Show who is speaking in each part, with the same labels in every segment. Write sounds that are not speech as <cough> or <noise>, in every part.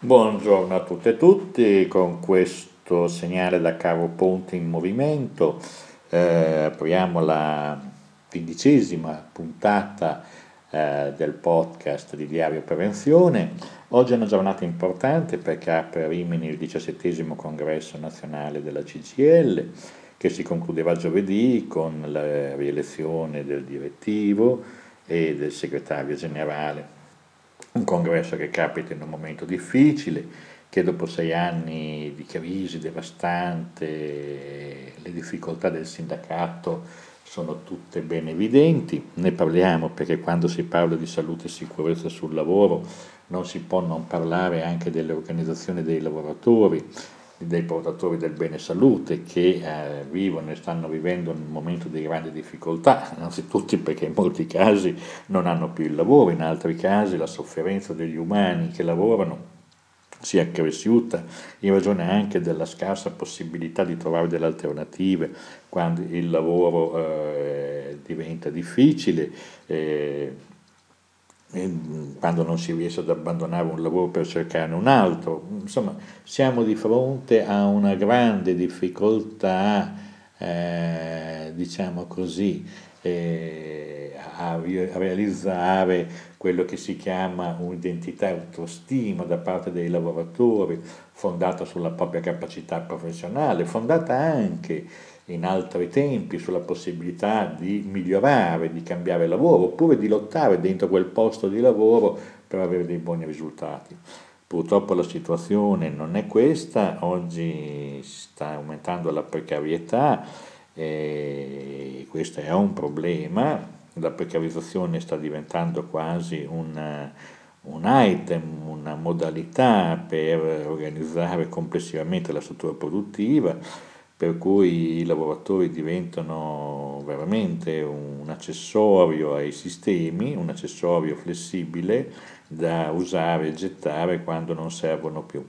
Speaker 1: Buongiorno a tutte e tutti, con questo segnale da cavo ponte in movimento eh, apriamo la quindicesima puntata eh, del podcast di Diario Prevenzione. Oggi è una giornata importante perché apre a Rimini il diciassettesimo congresso nazionale della CGL che si concludeva giovedì con la rielezione del direttivo e del segretario generale un congresso che capita in un momento difficile, che dopo sei anni di crisi devastante, le difficoltà del sindacato sono tutte ben evidenti, ne parliamo perché quando si parla di salute e sicurezza sul lavoro non si può non parlare anche delle organizzazioni dei lavoratori, dei portatori del bene salute che eh, vivono e stanno vivendo un momento di grande difficoltà, innanzitutto perché in molti casi non hanno più il lavoro, in altri casi la sofferenza degli umani che lavorano si è cresciuta in ragione anche della scarsa possibilità di trovare delle alternative quando il lavoro eh, diventa difficile. Eh, quando non si riesce ad abbandonare un lavoro per cercarne un altro. Insomma, siamo di fronte a una grande difficoltà, eh, diciamo così, eh, a, a, realizzare quello che si chiama un'identità e autostima da parte dei lavoratori, fondata sulla propria capacità professionale, fondata anche in altri tempi sulla possibilità di migliorare, di cambiare lavoro, oppure di lottare dentro quel posto di lavoro per avere dei buoni risultati. Purtroppo la situazione non è questa, oggi sta aumentando la precarietà e questo è un problema, la precarizzazione sta diventando quasi un, un item, una modalità per organizzare complessivamente la struttura produttiva per cui i lavoratori diventano veramente un accessorio ai sistemi, un accessorio flessibile da usare e gettare quando non servono più.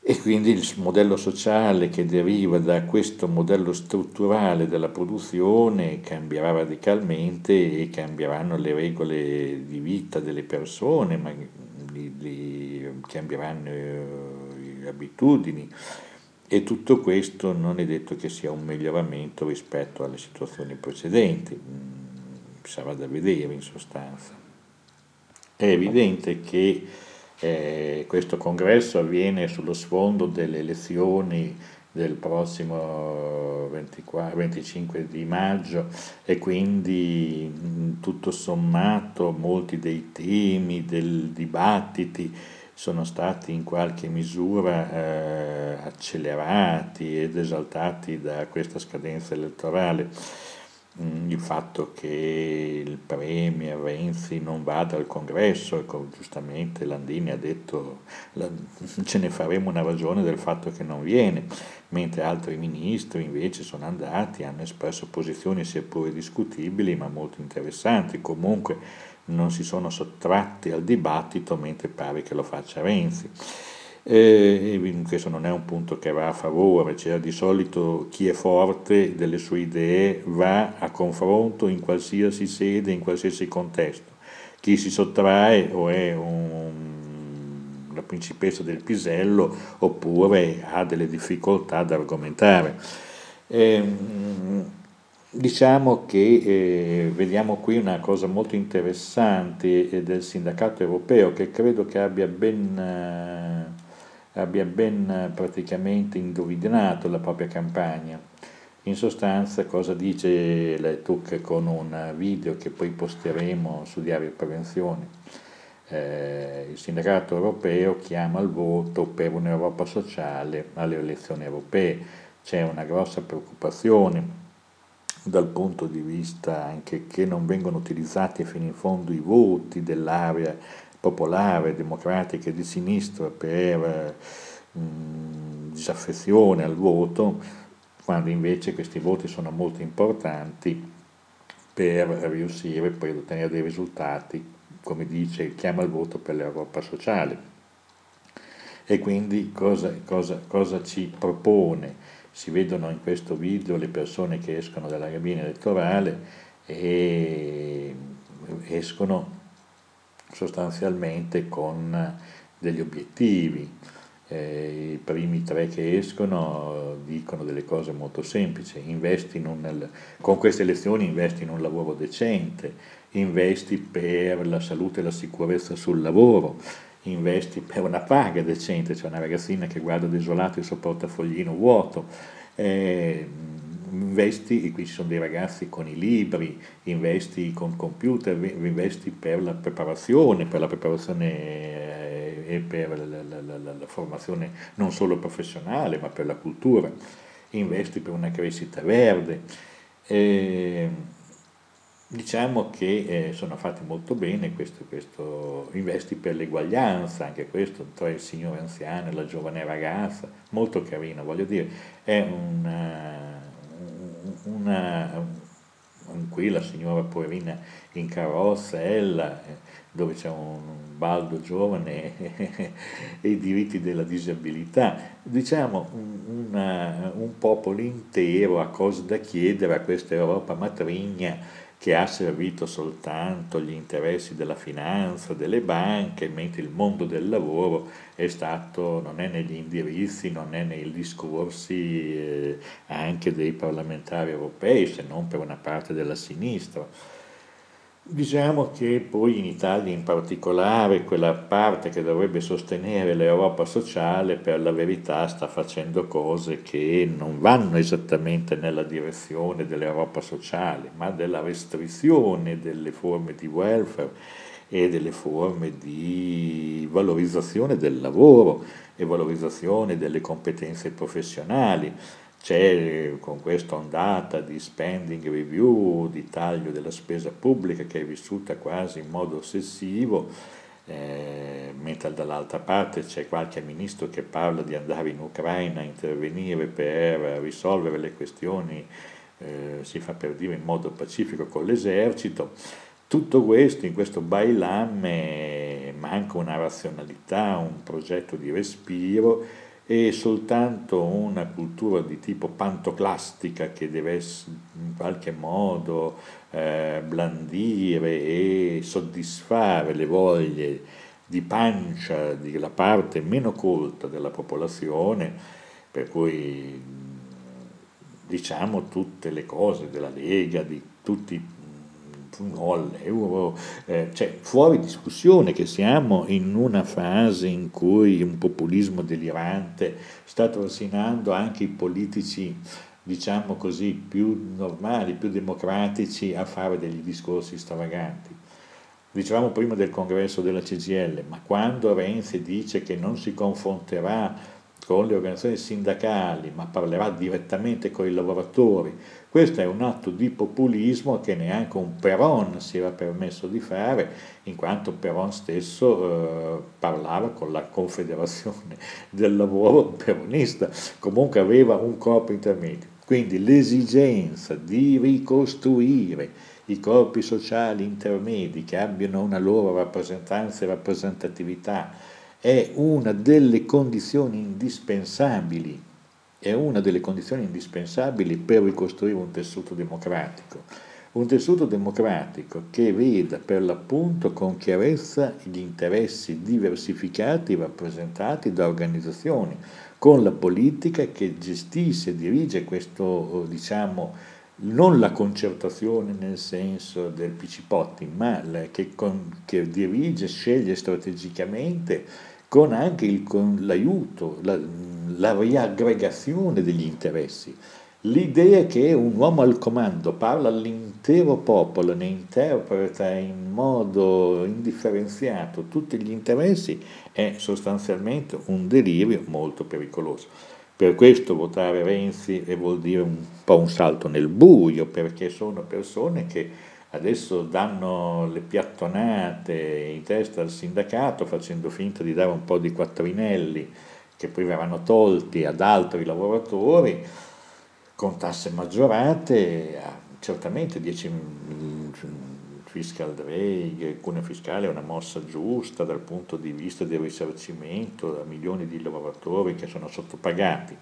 Speaker 1: E quindi il modello sociale che deriva da questo modello strutturale della produzione cambierà radicalmente e cambieranno le regole di vita delle persone, ma li, li, cambieranno le abitudini e tutto questo non è detto che sia un miglioramento rispetto alle situazioni precedenti, mm, sarà da vedere in sostanza. È evidente che eh, questo congresso avviene sullo sfondo delle elezioni del prossimo 24, 25 di maggio e quindi mm, tutto sommato molti dei temi, dei dibattiti sono stati in qualche misura eh, accelerati ed esaltati da questa scadenza elettorale. Mm, il fatto che il Premier Renzi non vada al congresso, ecco, giustamente Landini ha detto ce ne faremo una ragione del fatto che non viene, mentre altri ministri invece sono andati, hanno espresso posizioni seppure discutibili ma molto interessanti. Comunque non si sono sottratti al dibattito mentre pare che lo faccia Renzi. E questo non è un punto che va a favore, cioè di solito chi è forte delle sue idee va a confronto in qualsiasi sede, in qualsiasi contesto. Chi si sottrae o è un, la principessa del pisello oppure ha delle difficoltà ad argomentare. E, Diciamo che eh, vediamo qui una cosa molto interessante eh, del sindacato europeo che credo che abbia ben, eh, abbia ben eh, praticamente indovinato la propria campagna. In sostanza cosa dice la TUC con un video che poi posteremo su Diario Prevenzione? Eh, il sindacato europeo chiama al voto per un'Europa sociale alle elezioni europee. C'è una grossa preoccupazione dal punto di vista anche che non vengono utilizzati fino in fondo i voti dell'area popolare, democratica e di sinistra per mh, mm, disaffezione al voto, quando invece questi voti sono molto importanti per riuscire poi ad ottenere dei risultati, come dice, chiama il voto per l'Europa sociale. E quindi cosa, cosa, cosa ci propone? Si vedono in questo video le persone che escono dalla cabina elettorale e escono sostanzialmente con degli obiettivi. Eh, I primi tre che escono dicono delle cose molto semplici, investi un, con queste lezioni investi in un lavoro decente, investi per la salute e la sicurezza sul lavoro, investi per una paga decente, c'è una ragazzina che guarda desolato il suo portafoglino vuoto, eh, investi, qui ci sono dei ragazzi con i libri, investi con computer, investi per la preparazione, per la preparazione eh, e per la, la, la, la, formazione non solo professionale ma per la cultura, investi per una crescita verde. Eh, diciamo che eh, sono fatti molto bene, questo, questo, investi per l'eguaglianza, anche questo tra il signore anziano e la giovane ragazza, molto carino, voglio dire, è una, una, qui la signora poverina in carrozza, ella, dove c'è un baldo giovane <laughs> e i diritti della disabilità, diciamo una, un popolo intero ha cose da chiedere a questa Europa matrigna che ha servito soltanto gli interessi della finanza, delle banche, mentre il mondo del lavoro è stato, non è negli indirizzi, non è nei discorsi eh, anche dei parlamentari europei, se non per una parte della sinistra. Diciamo che poi in Italia in particolare quella parte che dovrebbe sostenere l'Europa sociale per la verità sta facendo cose che non vanno esattamente nella direzione dell'Europa sociale, ma della restrizione delle forme di welfare e delle forme di valorizzazione del lavoro e valorizzazione delle competenze professionali c'è con questa ondata di spending review, di taglio della spesa pubblica che è vissuta quasi in modo ossessivo, eh, mentre dall'altra parte c'è qualche ministro che parla di andare in Ucraina a intervenire per risolvere le questioni, eh, si fa per dire in modo pacifico con l'esercito. Tutto questo, in questo bailamme, manca una razionalità, un progetto di respiro è soltanto una cultura di tipo pantoclastica che deve in qualche modo eh, blandire e soddisfare le voglie di pancia della parte meno colta della popolazione, per cui diciamo tutte le cose della Lega, di tutti no all'euro, eh, cioè fuori discussione che siamo in una fase in cui un populismo delirante sta trascinando anche i politici diciamo così, più normali, più democratici a fare degli discorsi stravaganti. Dicevamo prima del congresso della CGL, ma quando Renzi dice che non si confronterà con le organizzazioni sindacali, ma parlerà direttamente con i lavoratori, questo è un atto di populismo che neanche un Peron si era permesso di fare, in quanto Peron stesso eh, parlava con la Confederazione <laughs> del Lavoro peronista, comunque aveva un corpo intermedio. Quindi l'esigenza di ricostruire i corpi sociali intermedi che abbiano una loro rappresentanza e rappresentatività è una delle condizioni indispensabili è una delle condizioni indispensabili per ricostruire un tessuto democratico. Un tessuto democratico che veda per l'appunto con chiarezza gli interessi diversificati rappresentati da organizzazioni, con la politica che gestisce e dirige questo, diciamo, non la concertazione nel senso del Picipotti, ma che, con, che dirige, sceglie strategicamente con anche il, con l'aiuto, la, la riaggregazione degli interessi. L'idea che un uomo al comando parla all'intero popolo, ne interpreta in modo indifferenziato tutti gli interessi è sostanzialmente un delirio molto pericoloso. Per questo votare Renzi vuol dire un po' un salto nel buio, perché sono persone che adesso danno le piattonate in testa al sindacato facendo finta di dare un po' di quattrinelli che poi verranno tolti ad altri lavoratori con tasse maggiorate, certamente 10 fiscal drag, il cuneo fiscale è una mossa giusta dal punto di vista del risarcimento a milioni di lavoratori che sono sottopagati,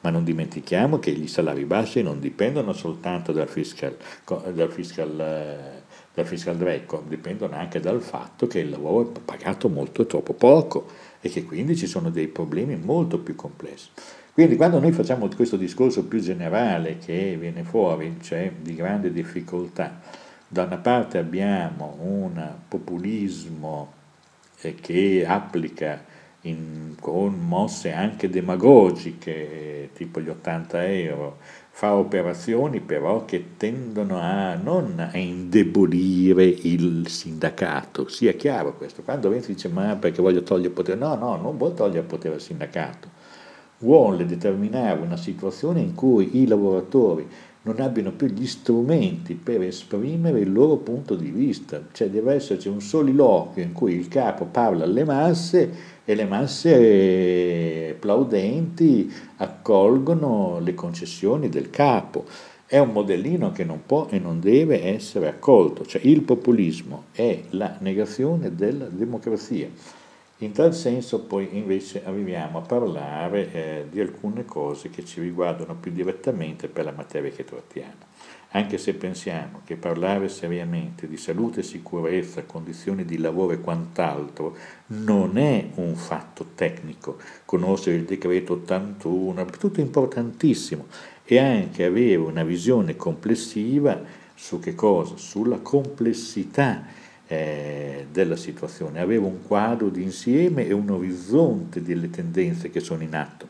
Speaker 1: ma non dimentichiamo che gli salari bassi non dipendono soltanto dal fiscal, dal fiscal, dal fiscal drag, dipendono anche dal fatto che il lavoro è pagato molto troppo poco e che quindi ci sono dei problemi molto più complessi. Quindi quando noi facciamo questo discorso più generale che viene fuori, cioè di grande difficoltà, da una parte abbiamo un populismo eh, che applica in, con mosse anche demagogiche, tipo gli 80 euro, fa operazioni però che tendono a non a indebolire il sindacato, sia chiaro questo, quando Renzi dice ma perché voglio togliere potere, no, no, non vuole togliere potere al sindacato, vuole determinare una situazione in cui i lavoratori non abbiano più gli strumenti per esprimere il loro punto di vista, cioè deve esserci un soliloquio in cui il capo parla alle masse e le masse plaudenti accolgono le concessioni del capo. È un modellino che non può e non deve essere accolto, cioè il populismo è la negazione della democrazia. In tal senso poi invece arriviamo a parlare eh, di alcune cose che ci riguardano più direttamente per la materia che trattiamo. Anche se pensiamo che parlare seriamente di salute e sicurezza, condizioni di lavoro e quant'altro non è un fatto tecnico, conoscere il decreto 81 è tutto importantissimo. E anche avere una visione complessiva su che cosa? Sulla complessità eh, della situazione, avere un quadro di insieme e un orizzonte delle tendenze che sono in atto,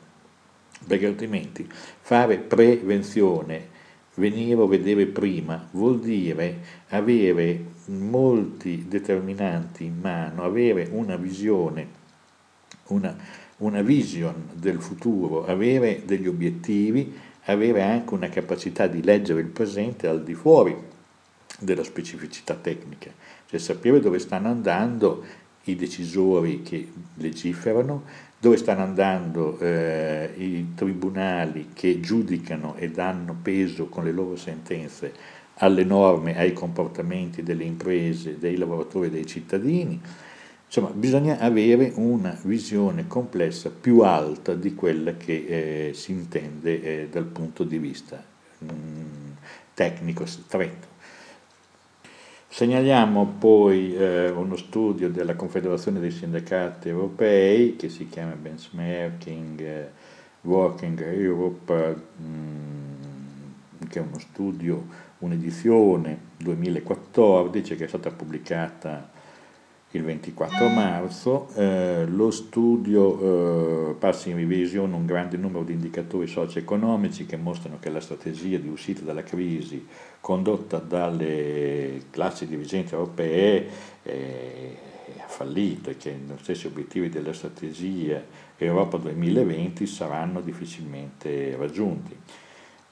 Speaker 1: perché altrimenti fare prevenzione, venire o vedere prima, vuol dire avere molti determinanti in mano, avere una visione, una, una vision del futuro, avere degli obiettivi, avere anche una capacità di leggere il presente al di fuori della specificità tecnica. Cioè sapere dove stanno andando i decisori che legiferano, dove stanno andando eh, i tribunali che giudicano e danno peso con le loro sentenze alle norme, ai comportamenti delle imprese, dei lavoratori e dei cittadini. Insomma, bisogna avere una visione complessa più alta di quella che eh, si intende eh, dal punto di vista mh, mm, tecnico stretto. Segnaliamo poi eh, uno studio della Confederazione dei Sindacati Europei che si chiama Benchmarking eh, Working Europe, mh, mm, che è uno studio, un'edizione 2014 che è stata pubblicata il 24 marzo, eh, lo studio eh, passa in revisione un grande numero di indicatori socio-economici che mostrano che la strategia di uscita dalla crisi condotta dalle classi dirigenti europee eh, ha fallito e che gli stessi obiettivi della strategia Europa 2020 saranno difficilmente raggiunti.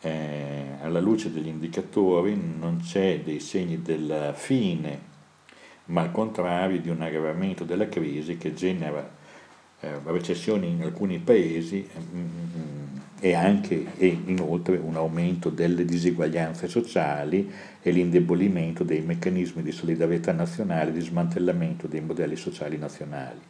Speaker 1: Eh, alla luce degli indicatori non c'è dei segni della fine ma al contrario di un aggravamento della crisi che genera eh, recessioni in alcuni paesi mm, mm, e anche e inoltre un aumento delle diseguaglianze sociali e l'indebolimento dei meccanismi di solidarietà nazionale e di smantellamento dei modelli sociali nazionali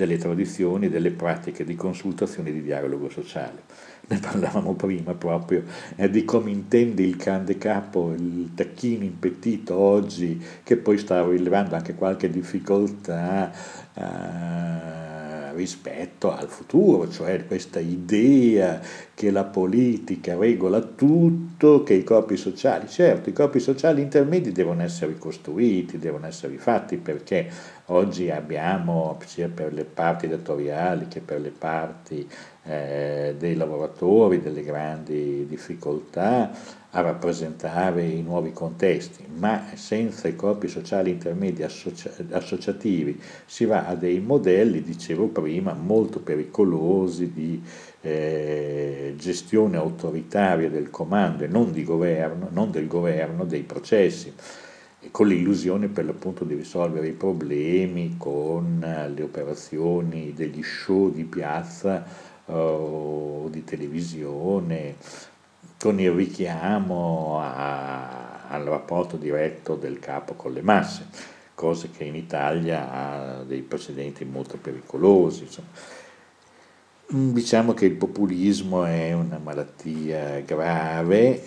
Speaker 1: delle tradizioni delle pratiche di consultazione e di dialogo sociale. Ne parlavamo prima proprio eh, di come intende il grande capo, il tacchino impettito oggi, che poi sta rilevando anche qualche difficoltà. Eh, rispetto al futuro, cioè questa idea che la politica regola tutto, che i corpi sociali, certo, i corpi sociali intermedi devono essere ricostruiti, devono essere rifatti perché oggi abbiamo sia per le parti datoriali che per le parti eh, dei lavoratori delle grandi difficoltà a rappresentare i nuovi contesti, ma senza i corpi sociali intermedi associa- associativi si va a dei modelli, dicevo prima, molto pericolosi di eh, gestione autoritaria del comando e non, governo, non del governo dei processi con l'illusione per l'appunto di risolvere i problemi con le operazioni degli show di piazza o di televisione con il richiamo a, al rapporto diretto del capo con le masse, cose che in Italia ha dei precedenti molto pericolosi. Insomma. Diciamo che il populismo è una malattia grave,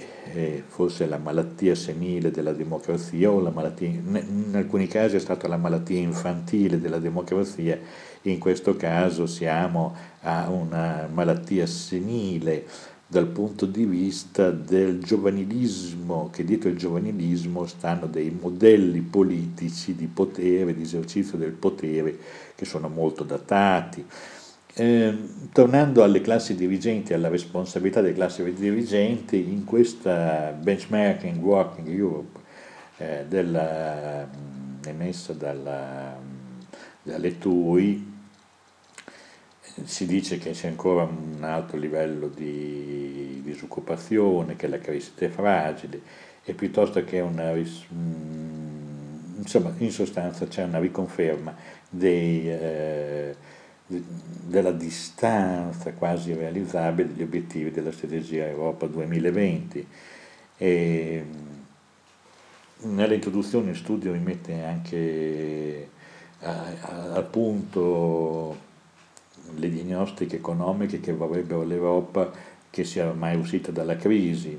Speaker 1: forse la malattia senile della democrazia o la malattia, in alcuni casi è stata la malattia infantile della democrazia, in questo caso siamo a una malattia senile dal punto di vista del giovanilismo, che dietro il giovanilismo stanno dei modelli politici di potere, di esercizio del potere, che sono molto datati. Eh, tornando alle classi dirigenti, alla responsabilità delle classi dirigenti, in questa benchmarking Working Europe eh, della, emessa dalla, dalle TUI, si dice che c'è ancora un alto livello di disoccupazione, che la crescita è fragile e piuttosto che una, insomma, in sostanza c'è una riconferma dei, eh, della distanza quasi realizzabile degli obiettivi della strategia Europa 2020. E nell'introduzione in studio mi mette anche al punto le diagnostiche economiche che vorrebbero l'Europa che sia ormai uscita dalla crisi.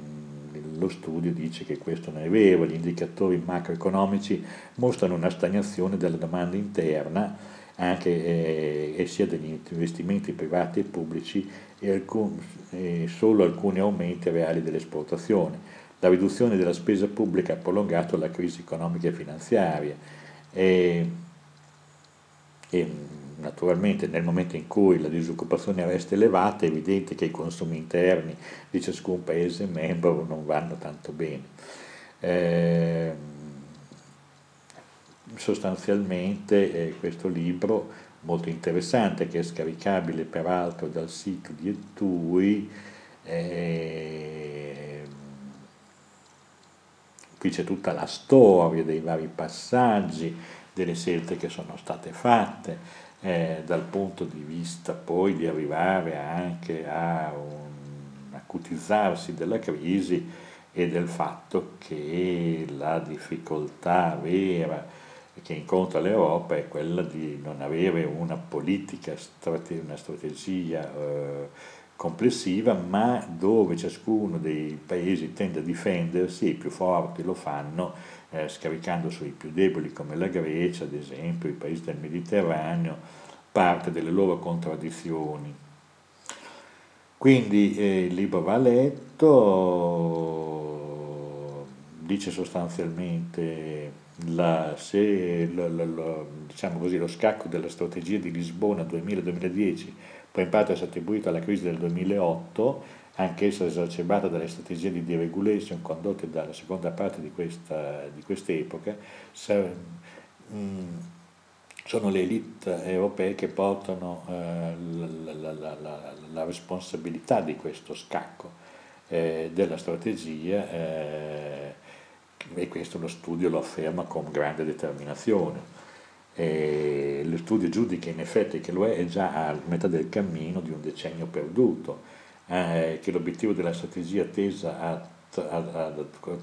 Speaker 1: Lo studio dice che questo non è vero, gli indicatori macroeconomici mostrano una stagnazione della domanda interna anche eh, e sia degli investimenti privati e pubblici e, alcun, e solo alcuni aumenti reali dell'esportazione. La riduzione della spesa pubblica ha prolungato la crisi economica e finanziaria e, e naturalmente nel momento in cui la disoccupazione resta elevata è evidente che i consumi interni di ciascun paese membro non vanno tanto bene. Eh, sostanzialmente eh, questo libro molto interessante che è scaricabile peraltro dal sito di Etui eh, qui c'è tutta la storia dei vari passaggi delle scelte che sono state fatte eh, dal punto di vista poi di arrivare anche a un acutizzarsi della crisi e del fatto che la difficoltà vera che incontra l'Europa è quella di non avere una politica, una strategia eh, complessiva, ma dove ciascuno dei paesi tende a difendersi, i più forti lo fanno eh, scaricando sui più deboli come la Grecia, ad esempio, i paesi del Mediterraneo, parte delle loro contraddizioni. Quindi eh, il libro va letto, dice sostanzialmente la, se, la, la, diciamo così, lo scacco della strategia di Lisbona 2000-2010 poi in parte è attribuito alla crisi del 2008 anch'essa esacerbata dalle strategie di deregulation condotte dalla seconda parte di, questa, di quest'epoca, mm, sono le elite europee che portano eh, la, la, la, la, responsabilità di questo scacco eh, della strategia eh, e questo lo studio lo afferma con grande determinazione. E lo studio giudica in effetti che lo è, già a metà del cammino di un decennio perduto eh, che l'obiettivo della strategia tesa a, a, a,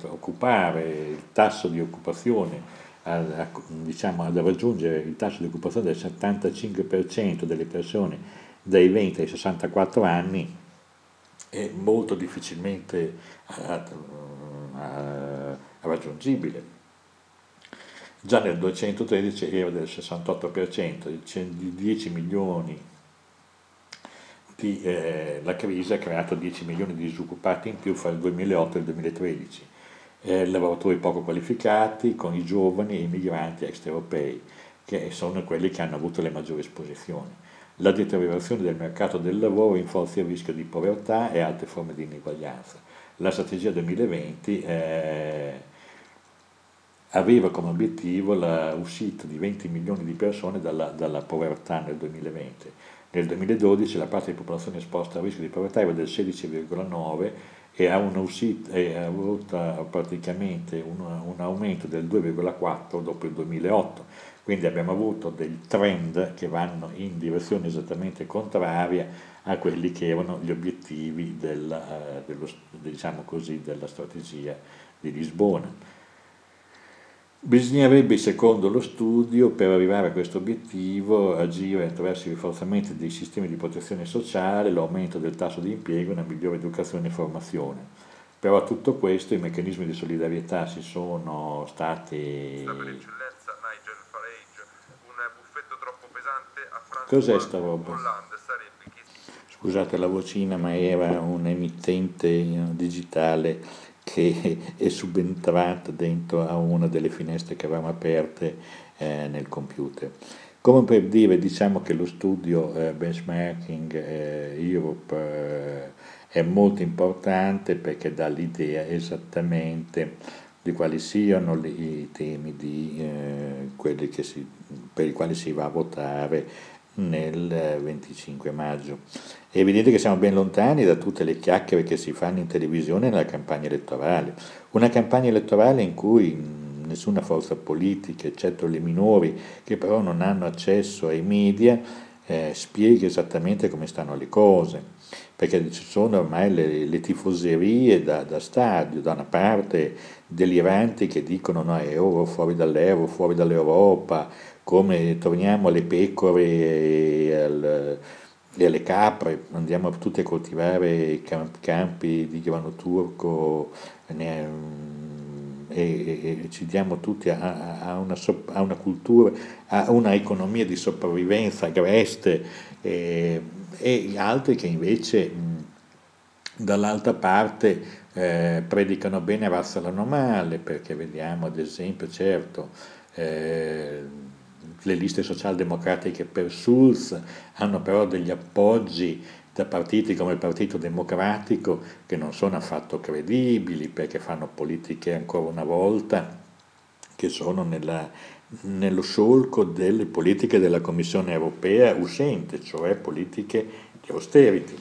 Speaker 1: occupare il tasso di occupazione, a, diciamo, ad raggiungere il tasso di occupazione del 75% delle persone dai 20 ai 64 anni è molto difficilmente raggiungibile. Già nel 213 era del 68%, 10 milioni di, eh, la crisi ha creato 10 milioni di disoccupati in più fra il 2008 e il 2013, eh, lavoratori poco qualificati con i giovani e i migranti extraeuropei, che sono quelli che hanno avuto le maggiori esposizioni. La deteriorazione del mercato del lavoro rinforza il rischio di povertà e altre forme di ineguaglianza. La strategia 2020 eh, aveva come obiettivo l'uscita di 20 milioni di persone dalla, dalla povertà nel 2020 nel 2012 la parte di popolazione esposta al rischio di povertà era del 16,9 e ha, uscita, e ha avuto praticamente un, un, aumento del 2,4 dopo il 2008. Quindi abbiamo avuto dei trend che vanno in direzione esattamente contraria a quelli che erano gli obiettivi del, eh, dello, diciamo così, della strategia di Lisbona. Bisognerebbe, secondo lo studio, per arrivare a questo obiettivo, agire attraverso il rafforzamento dei sistemi di protezione sociale, l'aumento del tasso di impiego, una migliore educazione e formazione. Però a tutto questo i meccanismi di solidarietà si sono stati... Cos'è sta roba? Scusate la vocina, ma era un emittente digitale che è subentrata dentro a una delle finestre che avevamo aperte eh, nel computer. Come per dire, diciamo che lo studio eh, benchmarking eh, Europe eh, è molto importante perché dà l'idea esattamente di quali siano i temi di, eh, si, per i quali si va a votare nel 25 maggio. È evidente che siamo ben lontani da tutte le chiacchiere che si fanno in televisione nella campagna elettorale. Una campagna elettorale in cui nessuna forza politica, eccetto le minori, che però non hanno accesso ai media, eh, spiega esattamente come stanno le cose. Perché ci sono ormai le, le tifoserie da, da, stadio, da una parte deliranti che dicono no, euro fuori dall'euro, fuori dall'Europa, come torniamo alle pecore e, al, e alle capre, andiamo tutti a coltivare i campi di grano turco ne, e, e, e, ci diamo tutti a, a, una, a, una, cultura, a una economia di sopravvivenza agreste e, e altri che invece dall'altra parte eh, predicano bene e razzolano male perché vediamo ad esempio certo eh, le liste socialdemocratiche per Schulz hanno però degli appoggi da partiti come il Partito Democratico che non sono affatto credibili perché fanno politiche ancora una volta che sono nella, nello solco delle politiche della Commissione europea uscente, cioè politiche di austerity.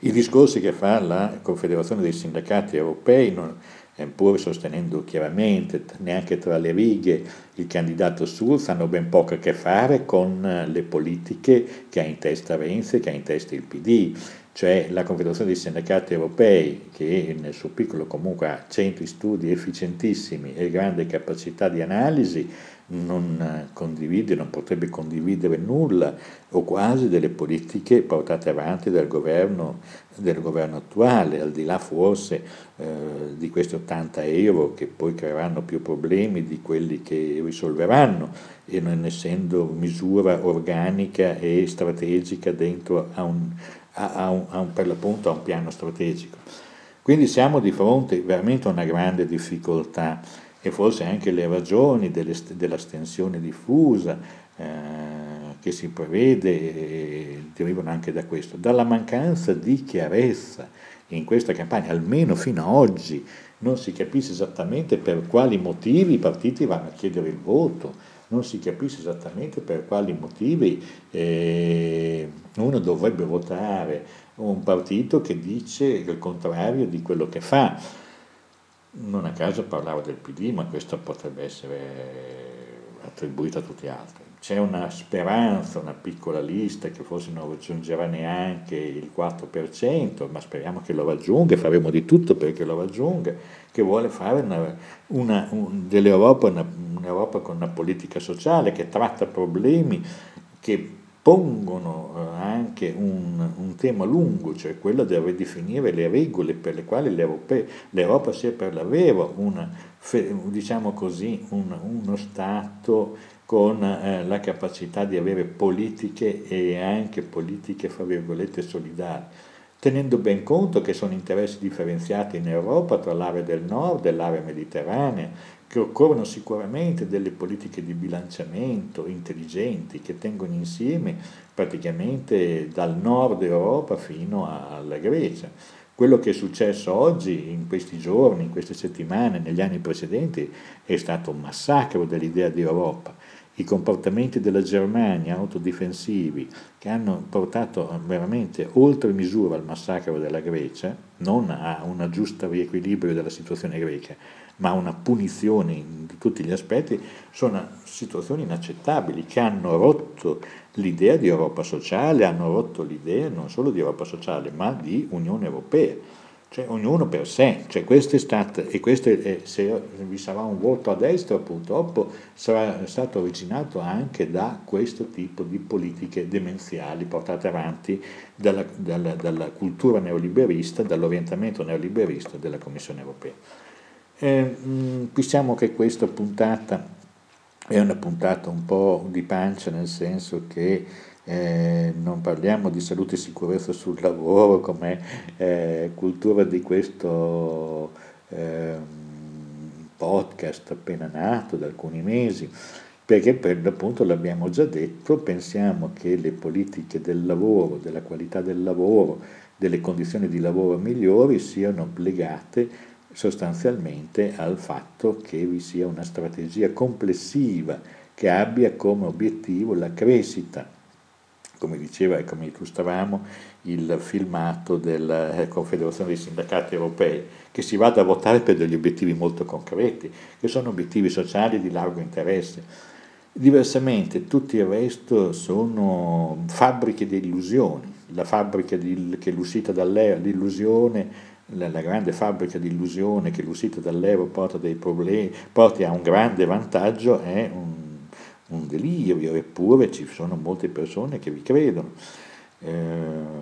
Speaker 1: I discorsi che fa la Confederazione dei Sindacati Europei non, pur sostenendo chiaramente, neanche tra le righe, il candidato Schulz, hanno ben poco a che fare con le politiche che ha in testa Renzi che ha in testa il PD. Cioè la Confederazione dei Sindacati Europei, che nel suo piccolo comunque ha centri studi efficientissimi e grande capacità di analisi, non condivide, non potrebbe condividere nulla o quasi delle politiche portate avanti dal governo, del governo attuale, al di là forse eh, di questi 80 euro che poi creeranno più problemi di quelli che risolveranno e non essendo misura organica e strategica dentro a un, a un, a un, per l'appunto a un piano strategico. Quindi siamo di fronte veramente a una grande difficoltà e forse anche le ragioni dell'astensione diffusa eh, che si prevede eh, derivano anche da questo, dalla mancanza di chiarezza in questa campagna, almeno fino ad oggi non si capisce esattamente per quali motivi i partiti vanno a chiedere il voto, non si capisce esattamente per quali motivi eh, uno dovrebbe votare un partito che dice il contrario di quello che fa non a caso parlavo del PD, ma questo potrebbe essere attribuito a tutti gli altri. C'è una speranza, una piccola lista che forse non raggiungerà neanche il 4%, ma speriamo che lo raggiunga, faremo di tutto perché lo raggiunga, che vuole fare una, una, un, dell'Europa una, un'Europa con una politica sociale che tratta problemi che pongono eh, anche un, un, tema lungo, cioè quello di ridefinire le regole per le quali l'Europa sia per davvero una, diciamo così, un, uno Stato con eh, la capacità di avere politiche e anche politiche, fra virgolette, solidali, tenendo ben conto che sono interessi differenziati in Europa tra l'area del nord e l'area mediterranea, che occorrono sicuramente delle politiche di bilanciamento intelligenti che tengono insieme praticamente dal nord Europa fino alla Grecia. Quello che è successo oggi, in questi giorni, in queste settimane, negli anni precedenti, è stato un massacro dell'idea di Europa. I comportamenti della Germania autodifensivi che hanno portato veramente oltre misura al massacro della Grecia, non a un giusto riequilibrio della situazione greca, ma una punizione in tutti gli aspetti, sono situazioni inaccettabili che hanno rotto l'idea di Europa sociale, hanno rotto l'idea non solo di Europa sociale, ma di Unione Europea. cioè ognuno per sé, cioè questo è stato, e questo è, se vi sarà un voto a destra purtroppo sarà stato originato anche da questo tipo di politiche demenziali portate avanti dalla, dalla, dalla cultura neoliberista, dall'orientamento neoliberista della Commissione europea. Eh, mh, diciamo che questa puntata è una puntata un po' di pancia nel senso che eh, non parliamo di salute e sicurezza sul lavoro come eh, cultura di questo eh, podcast appena nato da alcuni mesi, perché per l'appunto l'abbiamo già detto, pensiamo che le politiche del lavoro, della qualità del lavoro, delle condizioni di lavoro migliori siano legate sostanzialmente al fatto che vi sia una strategia complessiva che abbia come obiettivo la crescita come diceva e come illustravamo il filmato della eh, Confederazione dei Sindacati Europei, che si vada a votare per degli obiettivi molto concreti, che sono obiettivi sociali di largo interesse. Diversamente tutto il resto sono fabbriche di illusioni, la fabbrica di, che è l'uscita dall'ero, l'illusione, la, la, grande fabbrica di illusione che l'uscita dall'ero porta, problemi, porti a un grande vantaggio è un un delirio, eppure ci sono molte persone che vi credono. Eh,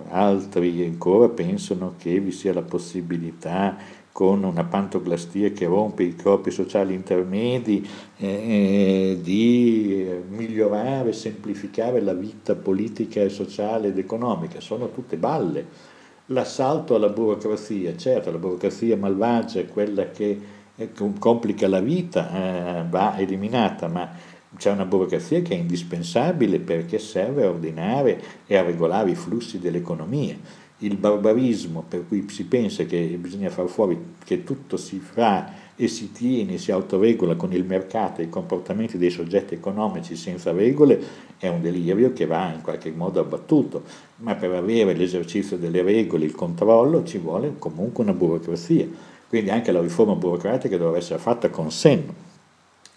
Speaker 1: altri ancora pensano che vi sia la possibilità con una pantoclastia che rompe i corpi sociali intermedi eh, di migliorare, semplificare la vita politica e sociale ed economica. Sono tutte balle. L'assalto alla burocrazia, certo, la burocrazia malvagia è quella che eh, complica la vita, eh, va eliminata, ma c'è una burocrazia che è indispensabile perché serve a ordinare e a regolare i flussi dell'economia. Il barbarismo per cui si pensa che bisogna far fuori che tutto si fa e si tiene, si autoregola con il mercato e i comportamenti dei soggetti economici senza regole è un delirio che va in qualche modo abbattuto, ma per avere l'esercizio delle regole, il controllo, ci vuole comunque una burocrazia. Quindi anche la riforma burocratica dovrebbe essere fatta con senno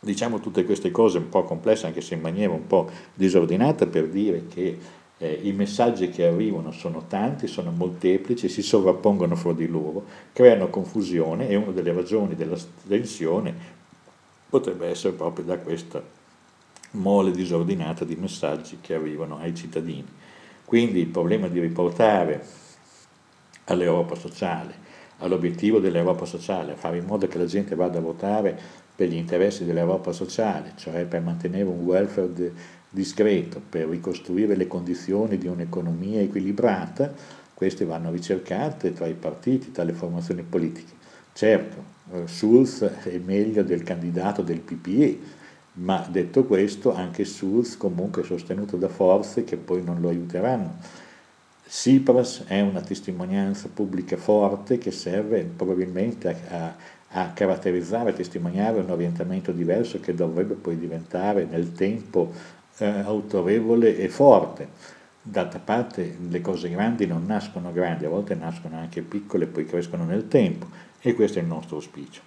Speaker 1: Diciamo tutte queste cose un po' complesse, anche se in maniera un po' disordinata, per dire che eh, i messaggi che arrivano sono tanti, sono molteplici, si sovrappongono fra di loro, creano confusione e una delle ragioni della tensione potrebbe essere proprio da questa mole disordinata di messaggi che arrivano ai cittadini. Quindi il problema di riportare all'Europa sociale, all'obiettivo dell'Europa sociale, fare in modo che la gente vada a votare per gli interessi dell'Europa sociale, cioè per mantenere un welfare de- discreto, per ricostruire le condizioni di un'economia equilibrata, queste vanno ricercate tra i partiti, tra le formazioni politiche. Certo, eh, Schulz è meglio del candidato del PPE, ma detto questo anche Schulz comunque è sostenuto da forze che poi non lo aiuteranno. Tsipras è una testimonianza pubblica forte che serve probabilmente a, a a caratterizzare, a testimoniare un orientamento diverso che dovrebbe poi diventare nel tempo eh, autorevole e forte. D'altra parte le cose grandi non nascono grandi, a volte nascono anche piccole e poi crescono nel tempo e questo è il nostro auspicio.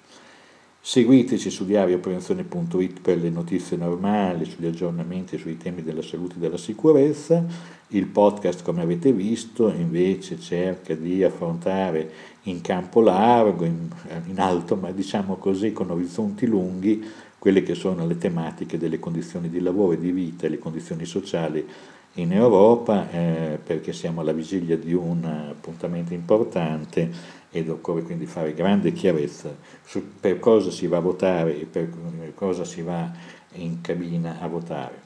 Speaker 1: Seguiteci su diarioprevenzione.it per le notizie normali, sugli aggiornamenti sui temi della salute e della sicurezza. Il podcast, come avete visto, invece cerca di affrontare in campo largo, in, in alto, ma diciamo così con orizzonti lunghi, quelle che sono le tematiche delle condizioni di lavoro e di vita le condizioni sociali in Europa, eh, perché siamo alla vigilia di un appuntamento importante ed occorre quindi fare grande chiarezza su per cosa si va a votare e per cosa si va in cabina a votare.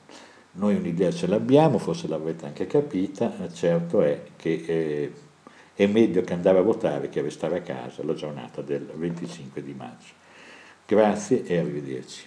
Speaker 1: Noi un'idea ce l'abbiamo, forse l'avrete anche capita, certo è che eh, è meglio che andare a votare che restare a casa la giornata del 25 di maggio. Grazie e arrivederci.